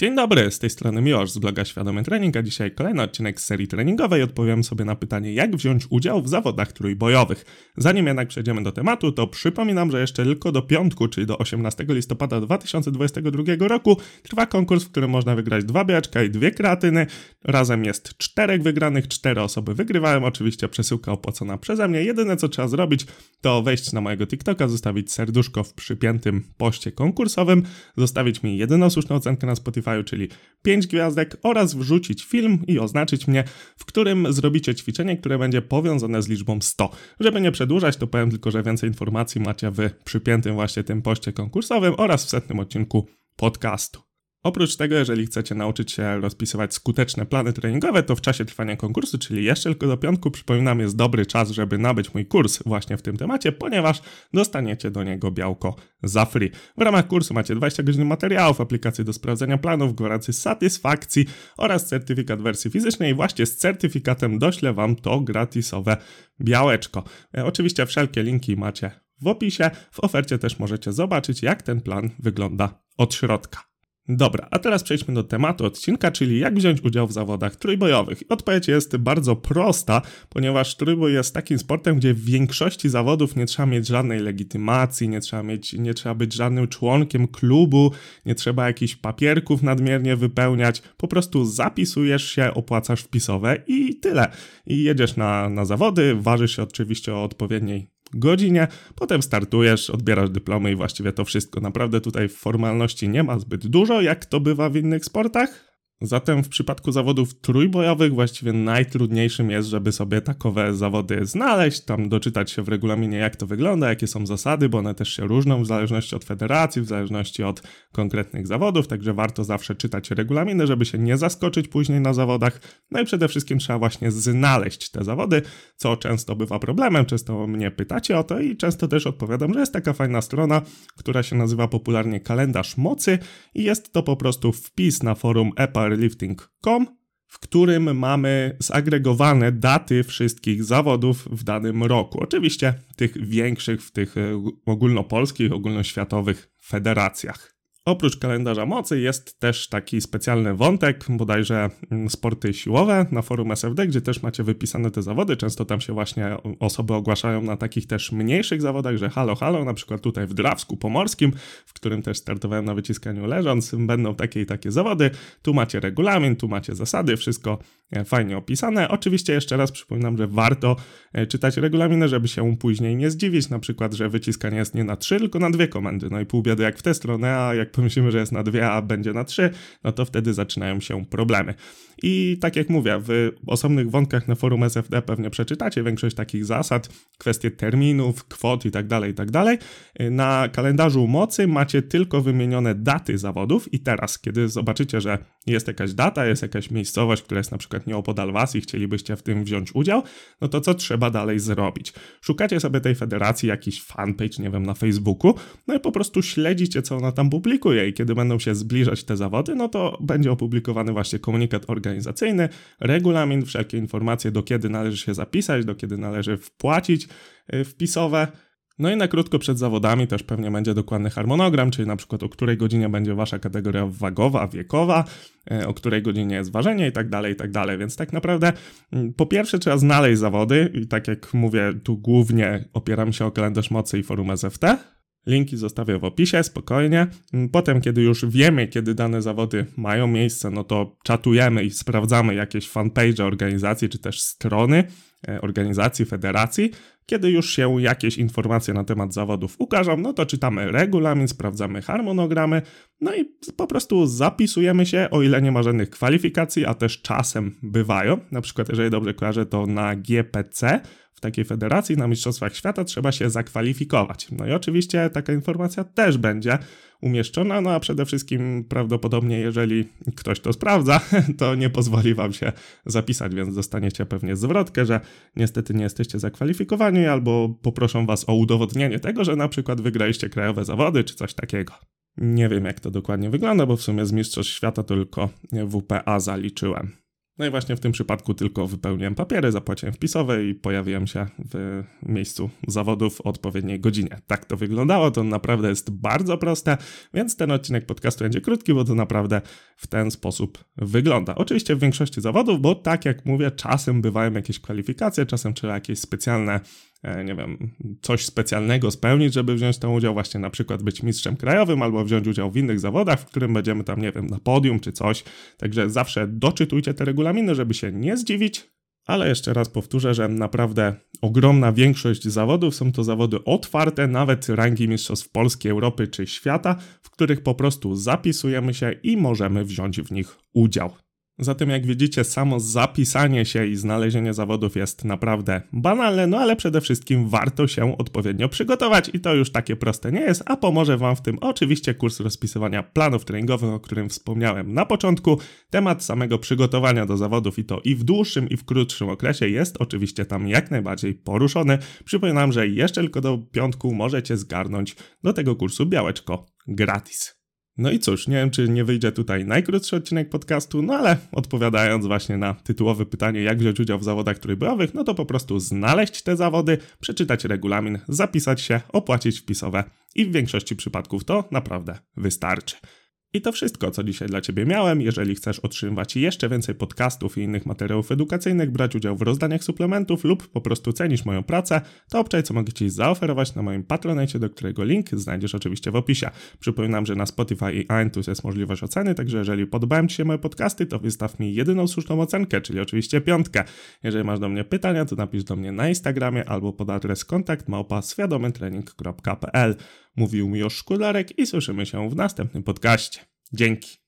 Dzień dobry, z tej strony Miłosz z bloga Świadomy Trening, a dzisiaj kolejny odcinek z serii treningowej. Odpowiem sobie na pytanie, jak wziąć udział w zawodach trójbojowych. Zanim jednak przejdziemy do tematu, to przypominam, że jeszcze tylko do piątku, czyli do 18 listopada 2022 roku, trwa konkurs, w którym można wygrać dwa biaczka i dwie kreatyny. Razem jest czterech wygranych, cztery osoby wygrywają. Oczywiście przesyłka opłacona przeze mnie. Jedyne co trzeba zrobić, to wejść na mojego TikToka, zostawić serduszko w przypiętym poście konkursowym, zostawić mi jedyną słuszną ocenkę na Spotify czyli 5 gwiazdek oraz wrzucić film i oznaczyć mnie, w którym zrobicie ćwiczenie, które będzie powiązane z liczbą 100. Żeby nie przedłużać, to powiem tylko, że więcej informacji macie w przypiętym właśnie tym poście konkursowym oraz w setnym odcinku podcastu. Oprócz tego, jeżeli chcecie nauczyć się rozpisywać skuteczne plany treningowe, to w czasie trwania konkursu, czyli jeszcze tylko do piątku, przypominam, jest dobry czas, żeby nabyć mój kurs właśnie w tym temacie, ponieważ dostaniecie do niego białko za free. W ramach kursu macie 20 godzin materiałów, aplikacje do sprawdzenia planów, gwarancję satysfakcji oraz certyfikat wersji fizycznej. Właśnie z certyfikatem doślę Wam to gratisowe białeczko. E, oczywiście wszelkie linki macie w opisie. W ofercie też możecie zobaczyć, jak ten plan wygląda od środka. Dobra, a teraz przejdźmy do tematu odcinka, czyli jak wziąć udział w zawodach trójbojowych. Odpowiedź jest bardzo prosta, ponieważ trójboj jest takim sportem, gdzie w większości zawodów nie trzeba mieć żadnej legitymacji, nie trzeba, mieć, nie trzeba być żadnym członkiem klubu, nie trzeba jakichś papierków nadmiernie wypełniać. Po prostu zapisujesz się, opłacasz wpisowe i tyle. I jedziesz na, na zawody, ważysz się oczywiście o odpowiedniej godzinie, potem startujesz, odbierasz dyplomy i właściwie to wszystko. Naprawdę tutaj formalności nie ma zbyt dużo, jak to bywa w innych sportach. Zatem w przypadku zawodów trójbojowych właściwie najtrudniejszym jest, żeby sobie takowe zawody znaleźć, tam doczytać się w regulaminie jak to wygląda, jakie są zasady, bo one też się różnią w zależności od federacji, w zależności od konkretnych zawodów, także warto zawsze czytać regulaminy, żeby się nie zaskoczyć później na zawodach. No i przede wszystkim trzeba właśnie znaleźć te zawody, co często bywa problemem, często mnie pytacie o to i często też odpowiadam, że jest taka fajna strona, która się nazywa popularnie kalendarz mocy i jest to po prostu wpis na forum EPA powerlifting.com, w którym mamy zagregowane daty wszystkich zawodów w danym roku. Oczywiście tych większych, w tych e, ogólnopolskich, ogólnoświatowych federacjach. Oprócz kalendarza mocy jest też taki specjalny wątek, bodajże mm, sporty siłowe na forum SFD, gdzie też macie wypisane te zawody. Często tam się właśnie osoby ogłaszają na takich też mniejszych zawodach, że halo, halo, na przykład tutaj w Drawsku Pomorskim, w którym też startowałem na wyciskaniu leżąc, będą takie i takie zawody. Tu macie regulamin, tu macie zasady, wszystko e, fajnie opisane. Oczywiście jeszcze raz przypominam, że warto e, czytać regulaminy, żeby się później nie zdziwić, na przykład, że wyciskanie jest nie na trzy, tylko na dwie komendy. No i pół biedy jak w tę stronę, a jak pomyślimy, że jest na dwie, a będzie na trzy, no to wtedy zaczynają się problemy. I tak jak mówię, w osobnych wątkach na forum SFD pewnie przeczytacie większość takich zasad, kwestie terminów, kwot i tak dalej, i tak dalej. Na kalendarzu mocy macie tylko wymienione daty zawodów i teraz, kiedy zobaczycie, że jest jakaś data, jest jakaś miejscowość, która jest na przykład nieopodal was i chcielibyście w tym wziąć udział, no to co trzeba dalej zrobić? Szukacie sobie tej federacji, jakiś fanpage, nie wiem, na Facebooku, no i po prostu śledzicie, co ona tam publikuje i kiedy będą się zbliżać te zawody, no to będzie opublikowany właśnie komunikat organizacyjny, regulamin, wszelkie informacje, do kiedy należy się zapisać, do kiedy należy wpłacić y, wpisowe, no i na krótko przed zawodami też pewnie będzie dokładny harmonogram, czyli na przykład o której godzinie będzie wasza kategoria wagowa, wiekowa, e, o której godzinie jest ważenie i tak dalej, i tak dalej. Więc tak naprawdę mm, po pierwsze trzeba znaleźć zawody i tak jak mówię, tu głównie opieram się o kalendarz mocy i forum SFT, Linki zostawię w opisie, spokojnie. Mm, potem, kiedy już wiemy, kiedy dane zawody mają miejsce, no to czatujemy i sprawdzamy jakieś fanpage organizacji, czy też strony organizacji, federacji. Kiedy już się jakieś informacje na temat zawodów ukażą, no to czytamy regulamin, sprawdzamy harmonogramy, no i po prostu zapisujemy się, o ile nie ma żadnych kwalifikacji, a też czasem bywają. Na przykład, jeżeli dobrze kojarzę, to na GPC w takiej federacji na Mistrzostwach Świata trzeba się zakwalifikować. No i oczywiście taka informacja też będzie umieszczona, no a przede wszystkim prawdopodobnie, jeżeli ktoś to sprawdza, to nie pozwoli wam się zapisać, więc dostaniecie pewnie zwrotkę, że niestety nie jesteście zakwalifikowani, albo poproszą was o udowodnienie tego, że na przykład wygraliście krajowe zawody czy coś takiego. Nie wiem, jak to dokładnie wygląda, bo w sumie z Mistrzostw Świata tylko WPA zaliczyłem. No i właśnie w tym przypadku tylko wypełniłem papiery, zapłaciłem wpisowe i pojawiłem się w miejscu zawodów w odpowiedniej godzinie. Tak to wyglądało, to naprawdę jest bardzo proste, więc ten odcinek podcastu będzie krótki, bo to naprawdę w ten sposób wygląda. Oczywiście w większości zawodów, bo tak jak mówię, czasem bywają jakieś kwalifikacje, czasem trzeba jakieś specjalne nie wiem, coś specjalnego spełnić, żeby wziąć tam udział, właśnie na przykład być mistrzem krajowym albo wziąć udział w innych zawodach, w którym będziemy tam, nie wiem, na podium czy coś. Także zawsze doczytujcie te regulaminy, żeby się nie zdziwić. Ale jeszcze raz powtórzę, że naprawdę ogromna większość zawodów są to zawody otwarte, nawet rangi mistrzostw Polski, Europy czy świata, w których po prostu zapisujemy się i możemy wziąć w nich udział. Zatem jak widzicie, samo zapisanie się i znalezienie zawodów jest naprawdę banalne, no ale przede wszystkim warto się odpowiednio przygotować i to już takie proste nie jest, a pomoże Wam w tym oczywiście kurs rozpisywania planów treningowych, o którym wspomniałem na początku. Temat samego przygotowania do zawodów i to i w dłuższym i w krótszym okresie jest oczywiście tam jak najbardziej poruszony. Przypominam, że jeszcze tylko do piątku możecie zgarnąć do tego kursu białeczko gratis. No i cóż, nie wiem, czy nie wyjdzie tutaj najkrótszy odcinek podcastu, no ale odpowiadając właśnie na tytułowe pytanie, jak wziąć udział w zawodach trójbojowych, no to po prostu znaleźć te zawody, przeczytać regulamin, zapisać się, opłacić wpisowe i w większości przypadków to naprawdę wystarczy. I to wszystko, co dzisiaj dla Ciebie miałem. Jeżeli chcesz otrzymywać jeszcze więcej podcastów i innych materiałów edukacyjnych, brać udział w rozdaniach suplementów lub po prostu cenisz moją pracę, to obczaj, co mogę Ci zaoferować na moim Patronite, do którego link znajdziesz oczywiście w opisie. Przypominam, że na Spotify i iTunes jest możliwość oceny, także jeżeli podobają Ci się moje podcasty, to wystaw mi jedyną słuszną ocenkę, czyli oczywiście piątkę. Jeżeli masz do mnie pytania, to napisz do mnie na Instagramie albo pod adres kontakt małpa Mówił mi Miłosz Szkularek i słyszymy się w następnym podcaście. Dzięki.